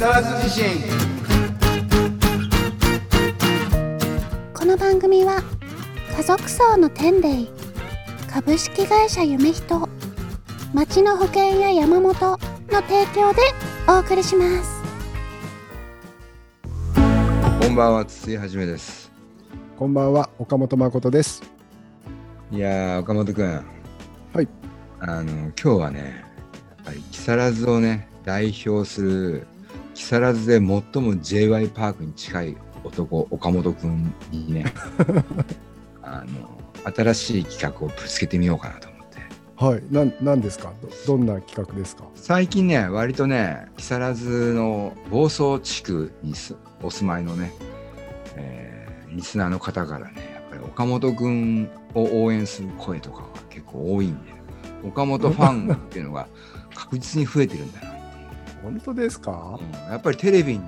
更津地震。この番組は家族層の天霊株式会社夢人町の保険や山本の提供でお送りします。こんばんは筒井はじめです。こんばんは、岡本誠です。いやー岡本くんはい。あの今日はねやっぱり木更津をね代表する木更津で最も J.Y. パークに近い男岡本くんにね あの新しい企画をぶつけてみようかなと思ってはい、なん、なんですか？ど、どんな企画ですか？最近ね割とね木更津の房総地区にすお住まいのね、えーリスナーの方からねやっぱり岡本君を応援する声とかが結構多いんで岡本ファンっていうのが確実に増えてるんだな本当ですか？うん。やっぱりテレビに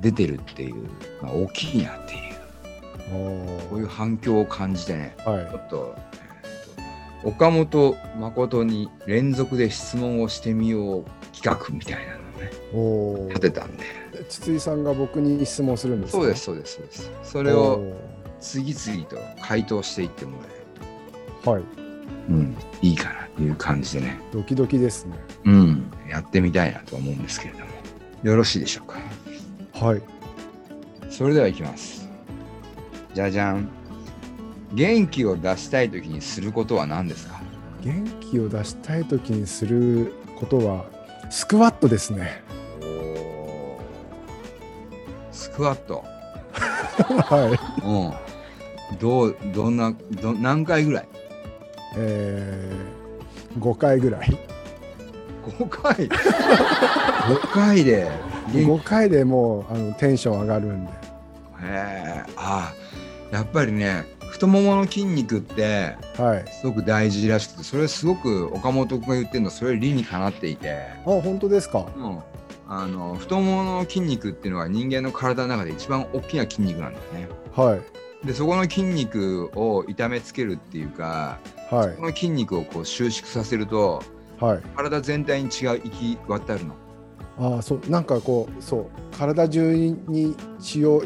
出出てるっていうのが大きいなっていう。おこういう反響を感じてねはちょっと,、岡本誠に連続で質問をしてみよう企画みたいなのをね。立てたんで。筒井さんが僕に質問するんですか。そうですそうですそうです。そそれを次々と回答していってもらえるはい。と、うん、いいかないう感じでね、ドキドキですね。うん、やってみたいなと思うんですけれどもよろしいでしょうかはい。それではいきますじゃじゃん元気を出したい時にすることは何ですか？元気を出したい時にすることは。スクワットですね。おスクワット はい。うんどうどんなど何回ぐらい？えー、5回ぐらい。5回？5回で？元5回でもうあのテンション上がるんで。へえあやっぱりね太ももの筋肉ってはい。すごく大事らしくてそれすごく岡本君が言ってるのそれ理にかなっていて、あ、本当ですか？うん、あの太ももの筋肉っていうのは人間の体の中で一番大きな筋肉なんだよね。はい。でそこの筋肉を痛めつけるっていうかはこの筋肉をこう収縮させるとい。はい。体全体に血が行き渡るの。ああそうなんかこうそう体中に血を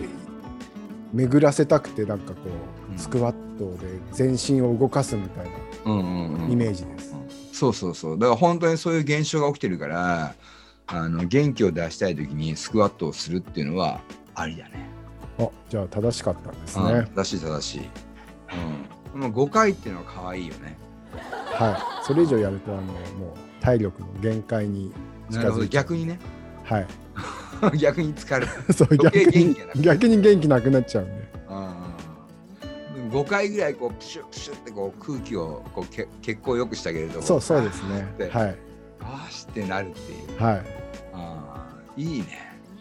巡らせたくてなんかこうんうスクワットで全身を動かすみたいなうんうんうん、イメージです。そうそうそうだから本当にそういう現象が起きてるからあの元気を出したい時にスクワットをするっていうのはありだね。あじゃあ正しかったんですうんね。正しい正しい。うん、でも5回っていうのは可愛いよね。はい。それ以上やるとあのもう体力の限界に近なるほどづいちゃう逆にねはい。逆に疲れる。そう逆に元気がなくなる逆に元気なくなっちゃうんで。うんでも5回ぐらいこうプシュップシュッってこう空気をこうけ血行を良くしてあげるとそうそうですね。はいあーしってなるっていう。はいあーいいね。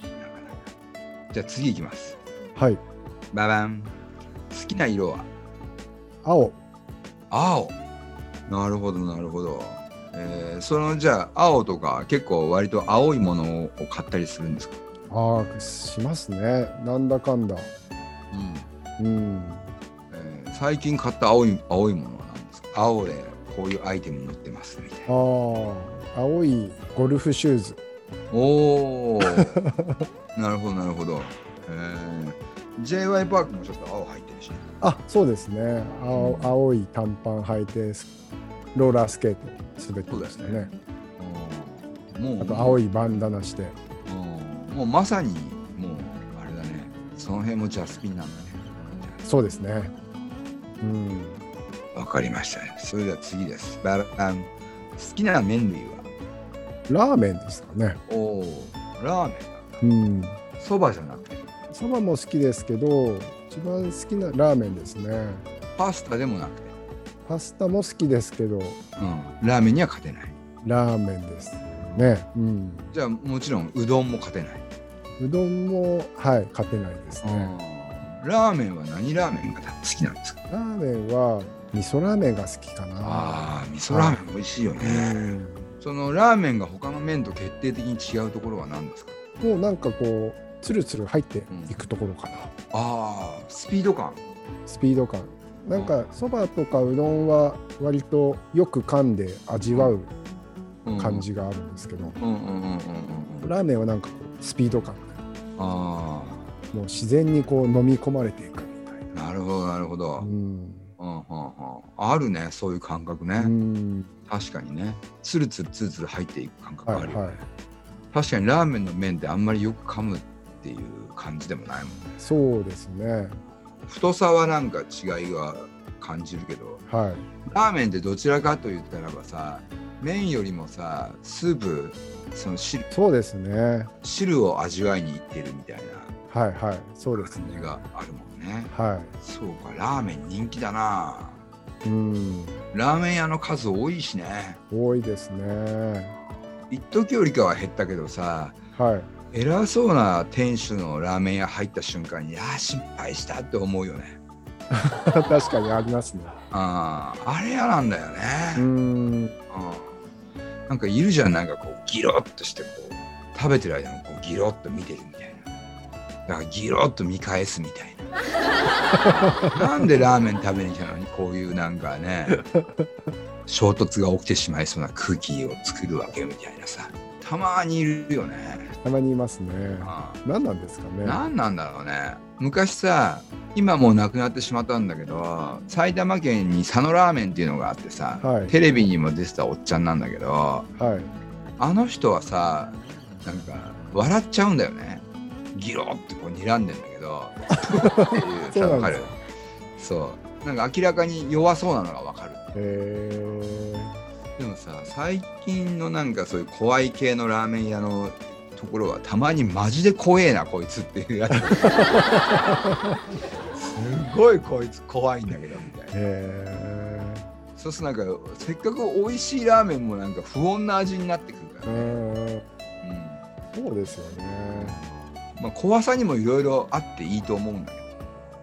なかなかじゃあ次いきます。はい。ババン。好きな色は？青青。なるほどなるほど。えーそのじゃあ青とか結構割と青いものを買ったりするんですか、ああしますね。なんだかんだ。うん。えー最近買った青い青いものは何ですか？青でこういうアイテム持ってますみたいああ青いゴルフシューズ。な。おお。なるほどなるほど。えー、J.Y. パークもちょっと青入ってるしね。あそうですね。青青い短パン履いてスローラースケート滑ってましたね。うんもう。あと青いバンダナして。うんもうまさにもうあれだね。その辺もジャスピンなんだね。そうですね。うん。わかりました。ね。それでは次です。ババン好きな麺類は？ラーメンですかね。おお、ラーメンうん。だ。そばじゃなくて、そばも好きですけど一番好きなラーメンですね。パスタでもなくて、パスタも好きですけど。うん、ラーメンには勝てない。ラーメンですね。うん。じゃあもちろんうどんも勝てない。うどんもはい勝てないですね。ラーメンは何ラーメンが好きなんですか？ラーメンは味噌ラーメンが好きかな。ああ、味噌ラーメン美味しいよね。うんそのラーメンが他の麺と決定的に違うところは何ですか？もうなんかこうつるつる入っていくところかな、ああ、スピード感。スピード感。なんかそばとかうどんは割とよく噛んで味わう感じがあるんですけど、うんうんうんうんうんうん。ラーメンはなんかこうスピード感あもう自然にこう飲み込まれていくみたいあなるほどなるほど、な。うん。うんうんうん、あるねそういう感覚ね、うん。確かにね。つるつるつるつる入っていく感覚あるよね、はいはい。確かにラーメンの麺ってあんまりよく噛むっていう感じでもないもんねそうですね。太さはなんか違いは感じるけどはい。ラーメンってどちらかと言ったらばさ麺よりもさスープその汁そうですね。汁を味わいにいってるみたいなはいはい。そうですね。があるもんねは。そうかラーメン人気だないうん。ラーメン屋の数多いしね多いですね。一時よりかは減ったけどさはい。偉そうな店主のラーメン屋入った瞬間にいやー失敗したって思うよね。確かにありますね。あーあれ嫌なんだよね、ううんん。なんかいるじゃん。なんかこうギロッとしてこう食べてる間もこうギロッと見てるみたいな。だからギロッと見返すみたいな。なんでラーメン食べに来たのにこういうなんかね衝突が起きてしまいそうな空気を作るわけみたいなさたまにいるよね。たまにいますね。あ何なんですかね。何なんだろうね。昔さ今もうなくなってしまったんだけど埼玉県に佐野ラーメンっていうのがあってさ、はい。テレビにも出てたおっちゃんなんだけどはい。あの人はさなんか笑っちゃうんだよね。ギロってこう睨んでんだけど。わかる。そう。なんか明らかに弱そうなのがわかる。えでもさ最近のなんかそういう怖い系のラーメン屋のところはたまにマジで怖えなこいつっていうやつすごいこいつ怖いんだけどみたいー、なえそうするとなんかせっかく美味しいラーメンもなんか不穏な味になってくるかー、らね、うん。そうですよね。うんまあ、怖さにもいろいろあっていいと思うんだ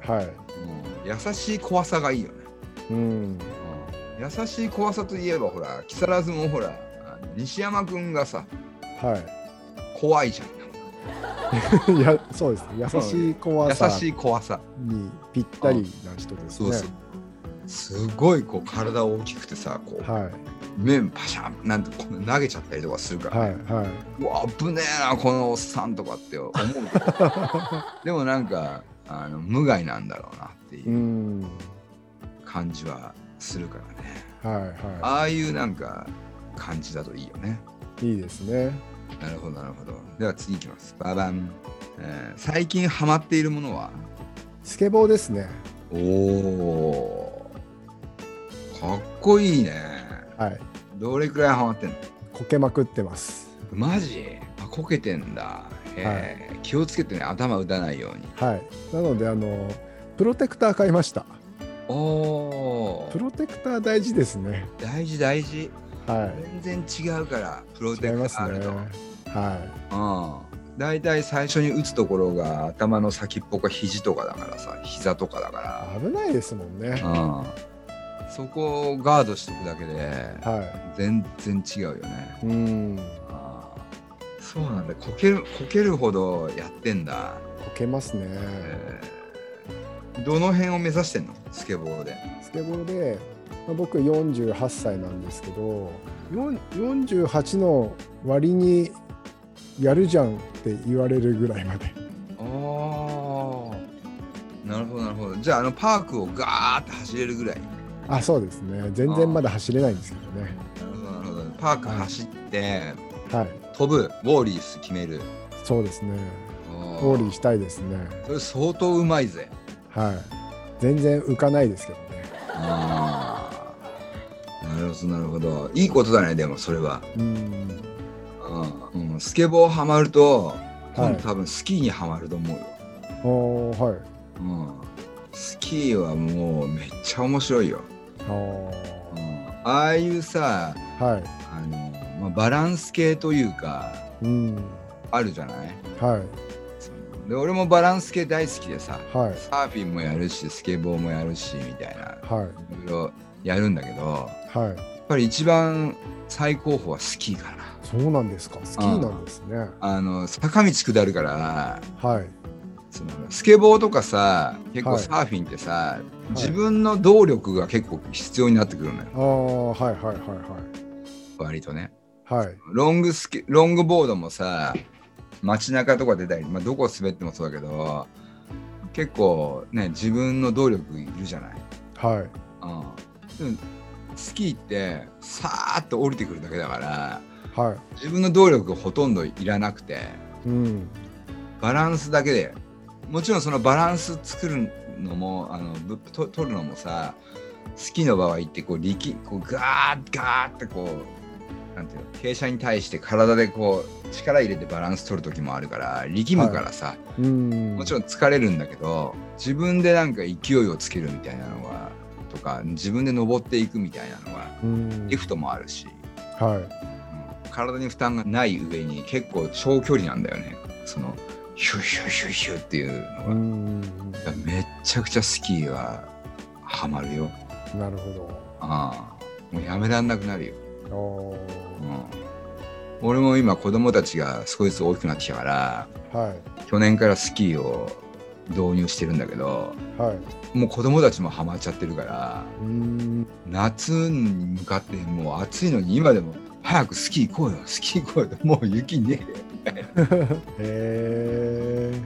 けはい。ど、うん優しい怖さがいいよね、うん。うん優しい怖さといえばほら木更津もほら西山くんがさは怖いじゃんい。いや、そうですね。優しい怖さ優しい怖さにぴったりな人ですね。そうそう。すごいこう体大きくてさこう、はい。麺パシャンなんてこう投げちゃったりとかするから、はい。ねはい。うわ危ねえなこのおっさんとかって思う でもなんかあの無害なんだろうなっていううん感じはするからね、はい。はああいうなんか感じだといいよねい。いいですね。なるほどなるほどでは次いきますババン、えー最近ハマっているものは？スケボーですね。おおかっこいいねはい。どれくらいハマってんの？こけまくってます。マジ？あこけてんだへえ、気をつけてね頭打たないようにはい。なので、あの、プロテクター買いました。おおプロテクター大事ですね。大事大事は全然違うからプロい。テクターあると、。はうん大体最初に打つところが頭の先っぽか肘とかだからさ膝とかだかい。危ないですもんね。ら、うん、そこをガードしておくだけでは全然違うよねい。うん。そうなんだこけるこけるほどやってんだ、こけますね。えーどの辺を目指してんの？スケボーで。スケボーで、まあ、僕48歳なんですけどよん48の割にやるじゃんって言われるぐらいまで。ああなるほどなるほど。じゃああのパークをガーって走れるぐらい。あそうですね。全然まだ走れないんですけどね。なるほどなるほど。パーク走って、はい。飛ぶ。ウォーリース決める。そうですね。ウウォーリーしたいですね。それ相当うまいぜ。はい全然浮かないですけどね。ああなるほどなるほど。いいことだねでもそれは、うん。うん。うん、スケボーハマると今はい。度多分スキーにはまると思うよ、はい。うん、スキーはもうめっちゃ面白いよ、あうん、ああいうさーはい。あの、まあ、バランス系というかうん。あるじゃない？はいで俺もバランス系大好きでさはい。サーフィンもやるしスケボーもやるしみたいなはい。いろいろやるんだけどやはい。っぱり一番最高峰はスキーかな。そうなんですか。スキーなんですね。あの坂道下るからはい。そのスケボーとかさ結構はい。サーフィンってさ、自分の動力が結構必要になってくるのよ。ああはいはいはいはい。割とね。はい。ロングスキロングボードもさ街中とか出たり、まあ、どこ滑ってもそうだけど結構ね自分の動力いるじゃない。はい。うん、スキーってさーっと降りてくるだけだからは自分の動力ほとんどいらなくてい。うん。バランスだけでもちろんそのバランス作るのもあのぶと取るのもさスキーの場合ってこう力こうガーッガーってこうなんていうの傾斜に対して体でこう力入れてバランス取る時もあるから力むからさ、うん。もちろん疲れるんだけど自分でなんか勢いをつけるみたいなのがとか自分で登っていくみたいなのがうん。リフトもあるし、はうん。体に負担がない上に結構長距離なんだよね。そのヒューヒューヒューヒューっていうのい。が、めっちゃくちゃスキーはハマるよ。なるほああ。もうやめらんなくなるよ、うん、俺も今子供たちが少しずつ大きくなってきたからーはい。去年からスキーを導入してるんだけどはい。もう子供たちもハマっちゃってるからうん。夏に向かってもう暑いのに今でも早くスキー行こうよスキー行こうよもう雪ねえよ へえ。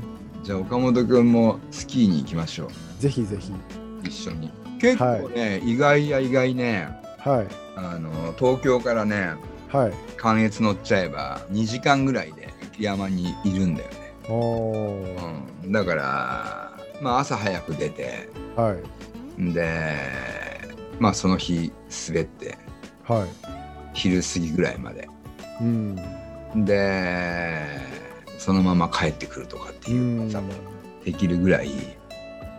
じゃあ岡本君もスキーに行きましょうぜひぜひ。一緒に結構ね、意外や意外ねはい。あの東京からねはい。関越乗っちゃえば2時間ぐらいで雪山にいるんだよね、おー。うん、だからまあ朝早く出てはい。でまあその日滑ってはい。昼過ぎぐらいまでうん。でそのまま帰ってくるとかっていう技もできるぐらい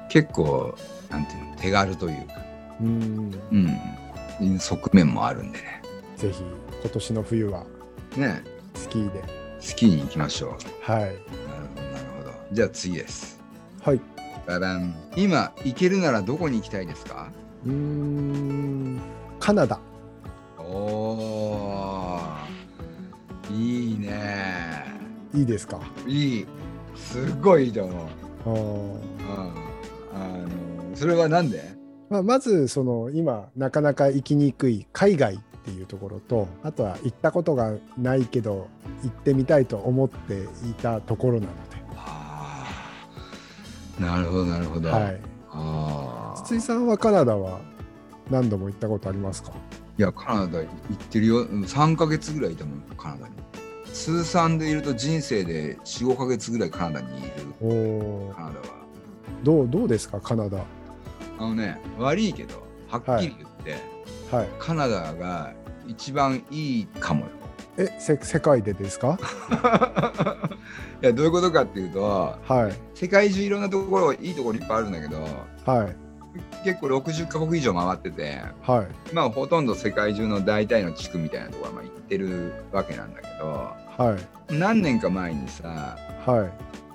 結構なんていうの手軽というか、うん。うん、側面もあるんでね。ぜひ、今年の冬はね。スキーで。スキーに行きましょう。はい。なるほどじゃあ次です。はい。ババン。今行けるならどこに行きたいですか？うーん。カナダ。おー。いいね。いいですか？いい。すっごいいいと思う、あー。うん、あのそれはなんで？まあ、まずその今なかなか行きにくい海外っていうところとあとは行ったことがないけど行ってみたいと思っていたところなのああ。なるほどなるほど、で、はい、ああ。筒井さんはカナダは何度も行ったことありますか？いやカナダ行ってるよ。うん3ヶ月ぐらいいたもんカナダに。通算でいると人生で45ヶ月ぐらいカナダにいる。おおカナダは。どうどうですかカナダ？あのね悪いけどはっきり言って、はい。カナダが一番いいかもよ。えせ世界でですか？いやどういうことかっていうとはい。世界中いろんなところいいところいっぱいあるんだけどはい。結構60カ国以上回っててはい。まあほとんど世界中の大体の地区みたいなところはまあ行ってるわけなんだけどはい。何年か前にさ、はい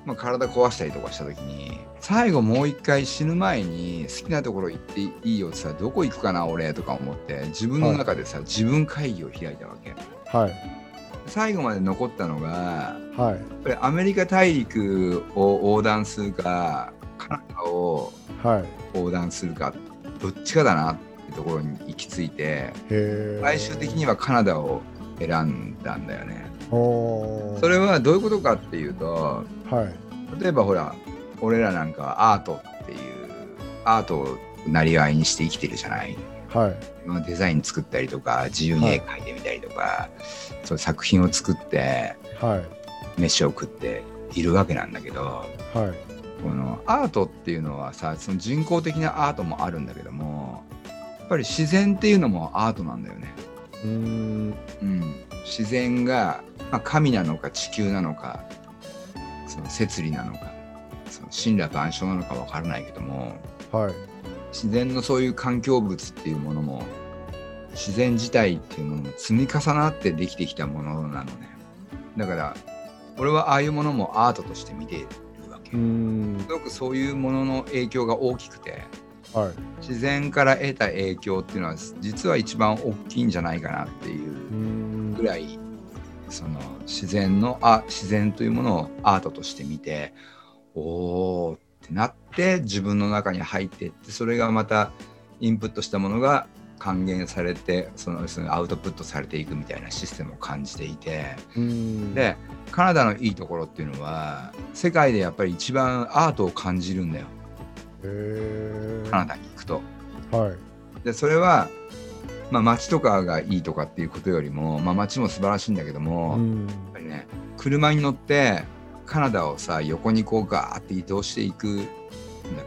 まあ、体壊したりとかした時に最後もう一回死ぬ前に好きなところ行っていいよってさどこ行くかな俺とか思って自分の中でさ、自分会議を開いたわけ。はい。最後まで残ったのがはい。これアメリカ大陸を横断するかカナダをはい。横断するかどっちかだなってところに行き着いて最終的にはカナダを選んだんだよね。それはどういうことかっていうとはい。例えばほら俺らなんかはアートっていうアートをなりわいにして生きてるじゃない？はい。まあデザイン作ったりとか自由に絵描いてみたりとか、そういう作品を作ってはい。飯を食っているわけなんだけどはい。このアートっていうのはさその人工的なアートもあるんだけどもやっぱり自然っていうのもアートなんだよね。うーん。うん、自然が、まあ、神なのか地球なのかその摂理なのかその神羅万象なのかわからないけどもはい。自然のそういう環境物っていうものも自然自体っていうものも積み重なってできてきたものなのね。だから俺はああいうものもアートとして見ているわけうーん。すごくそういうものの影響が大きくてはい。自然から得た影響っていうのは実は一番大きいんじゃないかなっていうぐらいその自然のあ自然というものをアートとして見ておーってなって自分の中に入っていってそれがまたインプットしたものが還元されてそのそのアウトプットされていくみたいなシステムを感じていてうん。でカナダのいいところっていうのは世界でやっぱり一番アートを感じるんだよ。カナダに行くと。はい。でそれは、まあ、街とかがいいとかっていうことよりも、まあ、街も素晴らしいんだけども、やっうんぱりね車に乗ってカナダをさ横にこうガーって移動していくんだ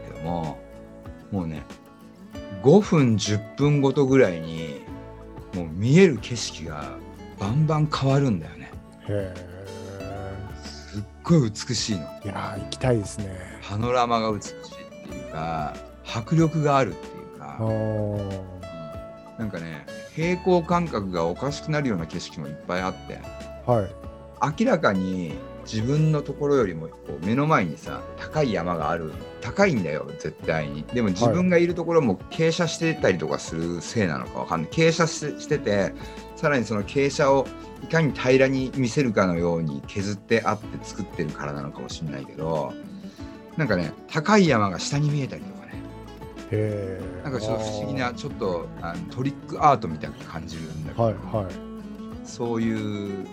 けどももうね5分10分ごとぐらいにもう見える景色がバンバン変わるんだよね。へすっごい美しいの。えいやー行きたいですね。パノラマが美しいっていうか迫力があるっていうかなんかね平行感覚がおかしくなるような景色もいっぱいあって。はい。明らかに自分のところよりもこう目の前にさ高い山がある。高いんだよ絶対に。でも自分がいるところも傾斜してたりとかするせいなのかわかんない。傾斜ししててさらにその傾斜をいかに平らに見せるかのように削ってあって作ってるからなのかもしれないけどなんかね高い山が下に見えたりとかなんかちょっと不思議なちょっとあのトリックアートみたいな感じるんだけど、はいはい。そういう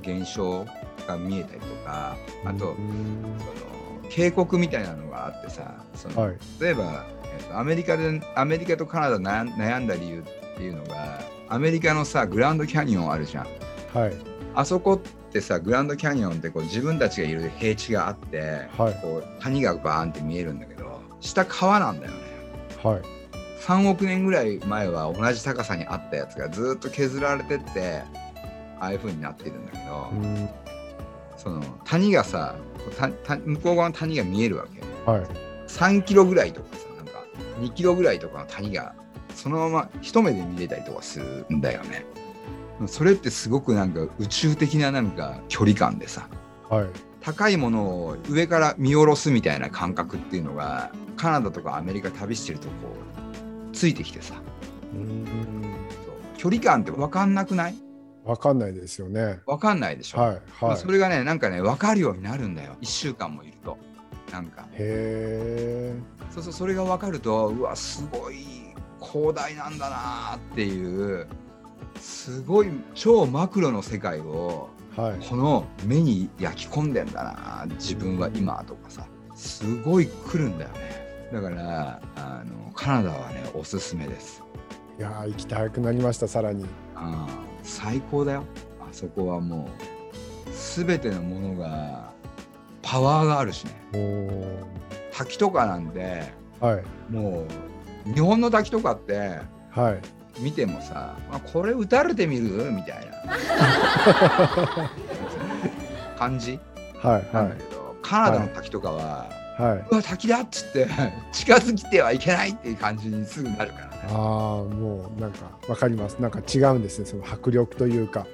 現象が見えたりとかあと、うんその渓谷みたいなのがあってさその、はい。例えば、えっとアメリカでアメリカとカナダ悩ん悩んだ理由っていうのがアメリカのさグランドキャニオンあるじゃん。はい。あそこってさグランドキャニオンってこう自分たちがいる平地があって、はい。こう谷がバーンって見えるんだけど下川なんだよね。はい。3億年ぐらい前は同じ高さにあったやつがずっと削られてってああいう風になってるんだけど、うん。その谷がさたた向こう側の谷が見えるわけ。はい。3キロぐらいとかさなんか2キロぐらいとかの谷がそのまま一目で見れたりとかするんだよね。それってすごくなんか宇宙的ななんか距離感でさ。はい高いものを上から見下ろすみたいな感覚っていうのがカナダとかアメリカ旅してるとこうついてきてさ。うん距離感って分かんなくない？わかんないですよね。分かんないでしょ、はいはい。まあそれがねなんかね分かるようになるんだよ。1週間もいると。なんか。へえそうそうそれが分かるとうわすごい広大なんだなーっていうすごい超マクロの世界をはい。この目に焼き込んでんだな自分は今とかさ。すごい来るんだよね。だからあのカナダはねおすすめです。いやー行きたくなりましたさらに。あー最高だよ。あそこはもう全てのものがパワーがあるしね。滝とかなんではい。もう日本の滝とかってはい見てもさ、あ、これ打たれてみる？みたいな。感じ？はいはなんだけど、カナダの滝とかは、い。はい。うわ滝だっつって近づきてはいけないっていう感じにすぐなるから。ねああもうなんかわかります。なんか違うんですねその迫力というか。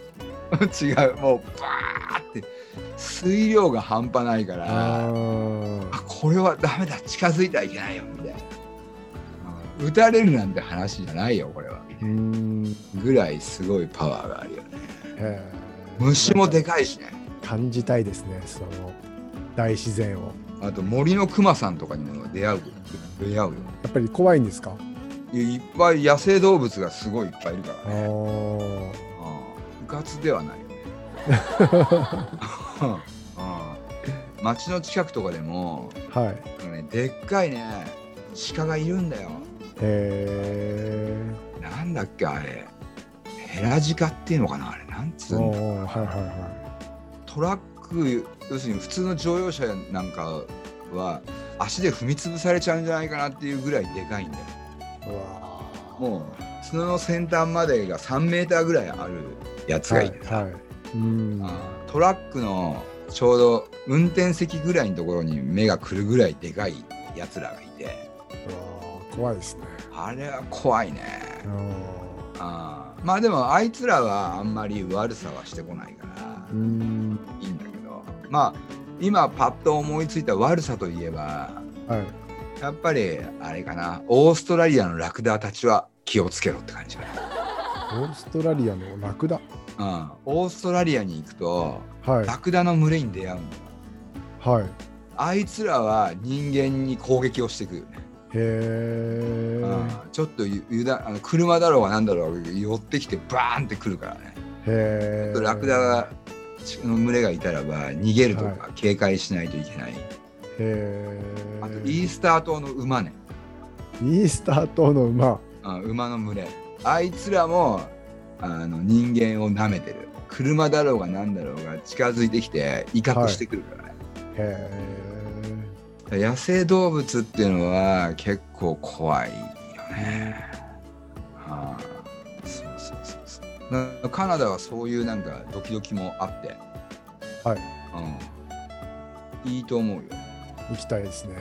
違う。もうバーって水量が半端ないからああーこれはダメだ近づいてはいけないよみたいな、うん打たれるなんて話じゃないよこれはうーん。ぐらいすごいパワーがあるよね。へー虫もでかいしね。感じたいですねその大自然を。あと森のクマさんとかにも出会う出会うよ。やっぱり怖いんですか？いっぱい野生動物がすごいいっぱいいるかあらね。ー。うかつではないよね。うん。街の近くとかでもはい。ねでっかいね鹿がいるんだよ。へなんだっけあれ。ヘラジカっていうのかなあれ。なんつうのーはいはいはトラック要するに普通の乗用車なんかは足で踏み潰されちゃうんじゃないかなっていうぐらいでかいんだよ。いうわもう角の先端までが3メーターぐらいあるやつーがいて。さ、はいはい。トラックのちょうど運転席ぐらいのところに目が来るぐらいでかいやつらがいて。うわー怖いですね。あれは怖いねあまあでもあいつらはあんまり悪さはしてこないから。ーうん。いいんだけど。まあ今パッと思いついた悪さといえばはい。やっぱりあれかな。オーストラリアのラクダたちは気をつけろって感じかオーストラリアのラクダ？な、うん、オーストラリアに行くとはい。ラクダの群れに出会うんだよはい。あいつらは人間に攻撃をしてくるねへえうんちょっとゆ油断あの車だろうがなんだろうが寄ってきてバーンってくるからね。へえラクダがの群れがいたらば逃げるとか警戒しないといけない、へえあとイースター島の馬ね、イースター島の馬。うん馬の群れ。あいつらもあの人間を舐めてる。車だろうがなんだろうが近づいてきて威嚇してくるからね、へ野生動物っていうのは結構怖いよね。はあ、そうそうそうそう。なカナダはそういうなんかドキドキもあって、はい。うん、いいと思うよ。え行きたいですね。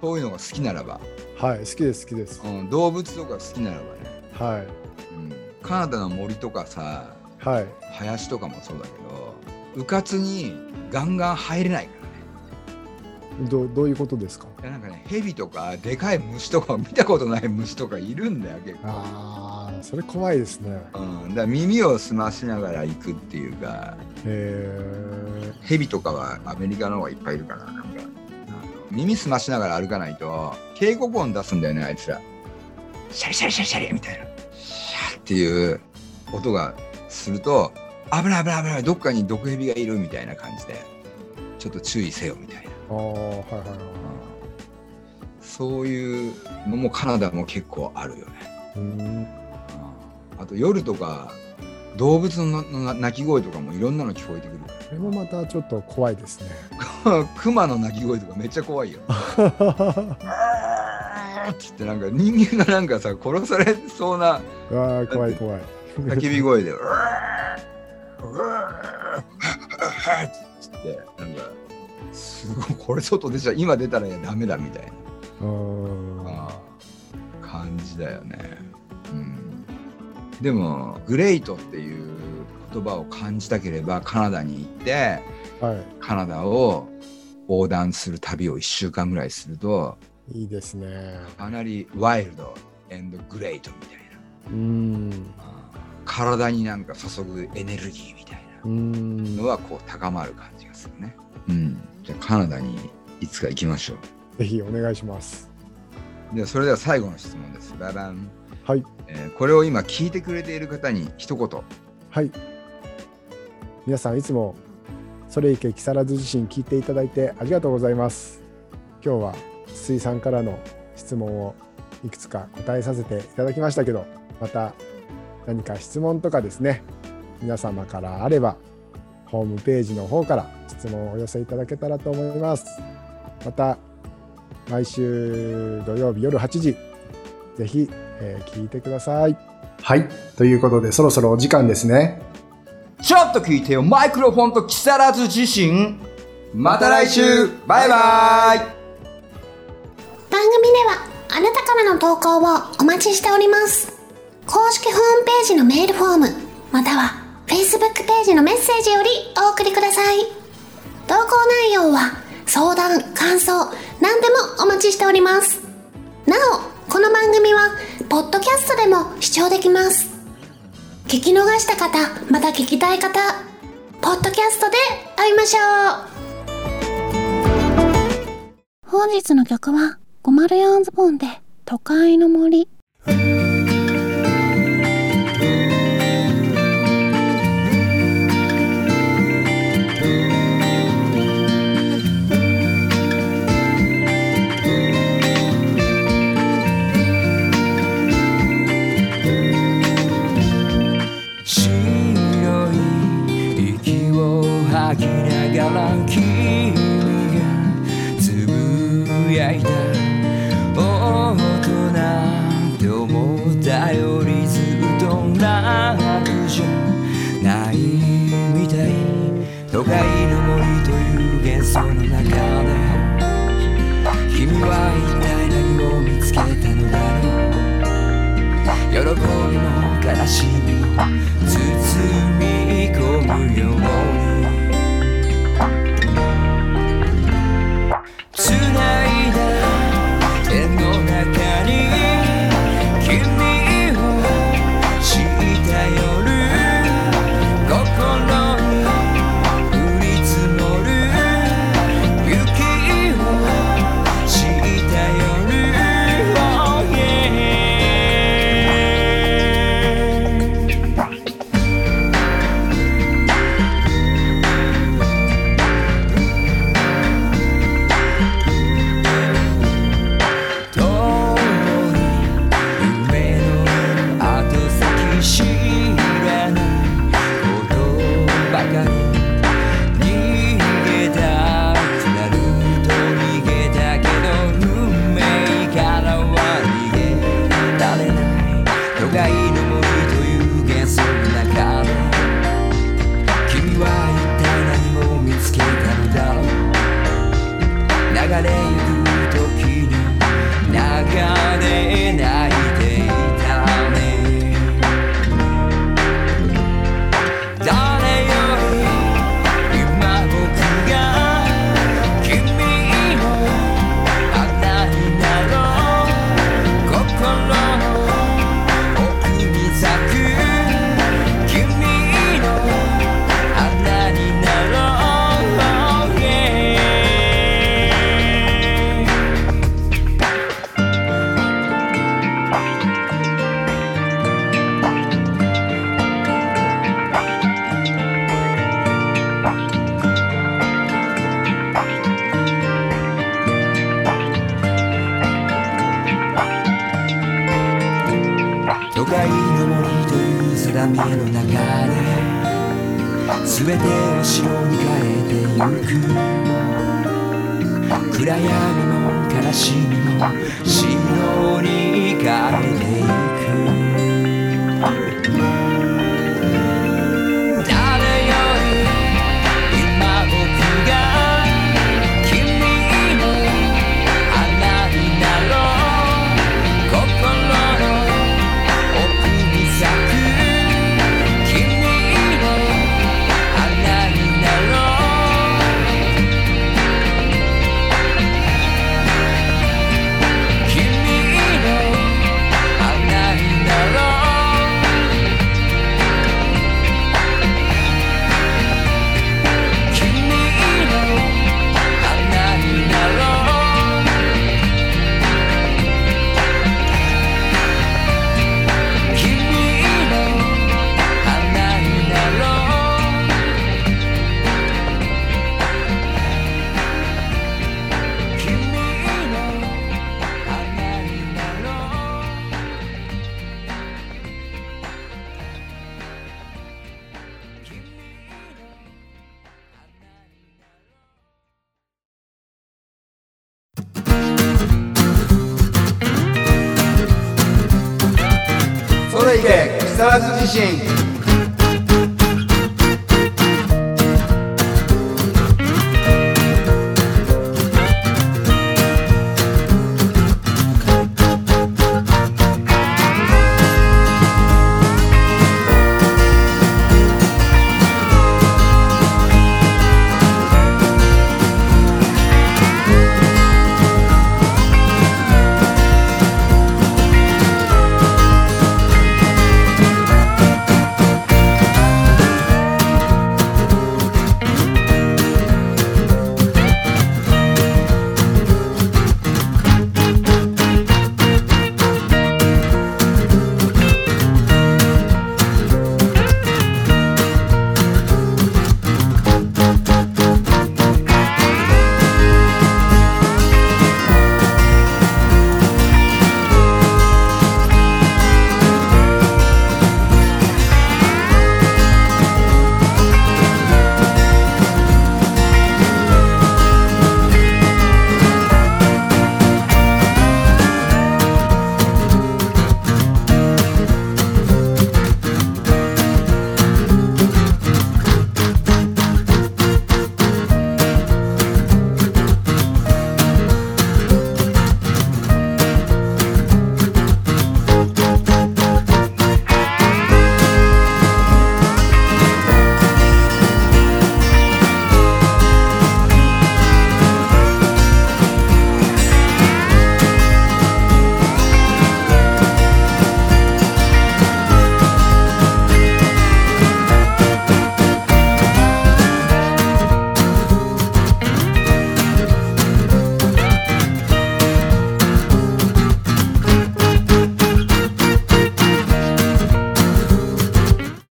そういうのが好きならば、はい好きです好きです。うん、動物とか好きならばね、はい。うん、カナダの森とかさはい。林とかもそうだけどうかつにガンガン入れないから。ね。どどういうことですか？いやなんかねヘビとかでかい虫とか見たことない虫とかいるんだよ結構。ああそれ怖いですね。うん、だ耳を澄ましながら行くっていうかへえヘビとかはアメリカの方がいっぱいいるからなんか耳澄ましながら歩かないと警告音出すんだよねあいつら。シャリシャリシャリシャリみたいな。シャーっていう音がすると危ない危ない危ないどっかに毒ヘビがいるみたいな感じでちょっと注意せよみたいな、ああはいはいはい。そういうのもカナダも結構あるよね。うん。あと夜とか動物のの鳴き声とかもいろんなの聞こえてくる。かこれもまたちょっと怖いですね。らクマの鳴き声とかめっちゃ怖いよ。っつってなんか人間がなんかさ殺されそうなああ怖い怖い。叫び声で「うわーうわーっつってなん これ外出ちゃ今出たらダメだみたいな。感じだよね。うん、でもグレイトっていう言葉を感じたければカナダに行ってはカナダを横断する旅を1週間ぐらいするといいいですね。かなりワイルドグレートみたいな。うん。体になんか注ぐエネルギーみたいうん。なのはこう高まる感じがするね。うん、じゃあカナダにいつか行きましょぜひお願いしますう。ではそれでは最後の質問です。ババン、はいえーこれを今聞いてくれている方に一言。はい皆さんいつもそれいけ木更津地震聞いていただいてありがとうございます今日は筒井さんからの質問をいくつか答えさせていただきましたけどまた何か質問とかですね皆様からあればホームページの方から質問をお寄せいただけたらと思います。また毎週土曜日夜8時ぜひ、えー聞いてください。はい。ということでそろそろお時間ですね。ちょっと聞いてよ。マイクロフォンと木更津地震。また来週。バイバイ。番組ではあなたからの投稿をお待ちしております。公式ホームページのメールフォームまたは Facebook ページのメッセージよりお送りください。投稿内容は相談感想何でもお待ちしております。なおこの番組はポッドキャストでも視聴できます。聞き逃した方また聞きたい方ポッドキャストで会いましょう。本日の曲は504ズボンで都会の森。その中で。君は一体何を見つけたのだろう。喜びも悲しみも全てを白に変えてゆく。暗闇も悲しみも白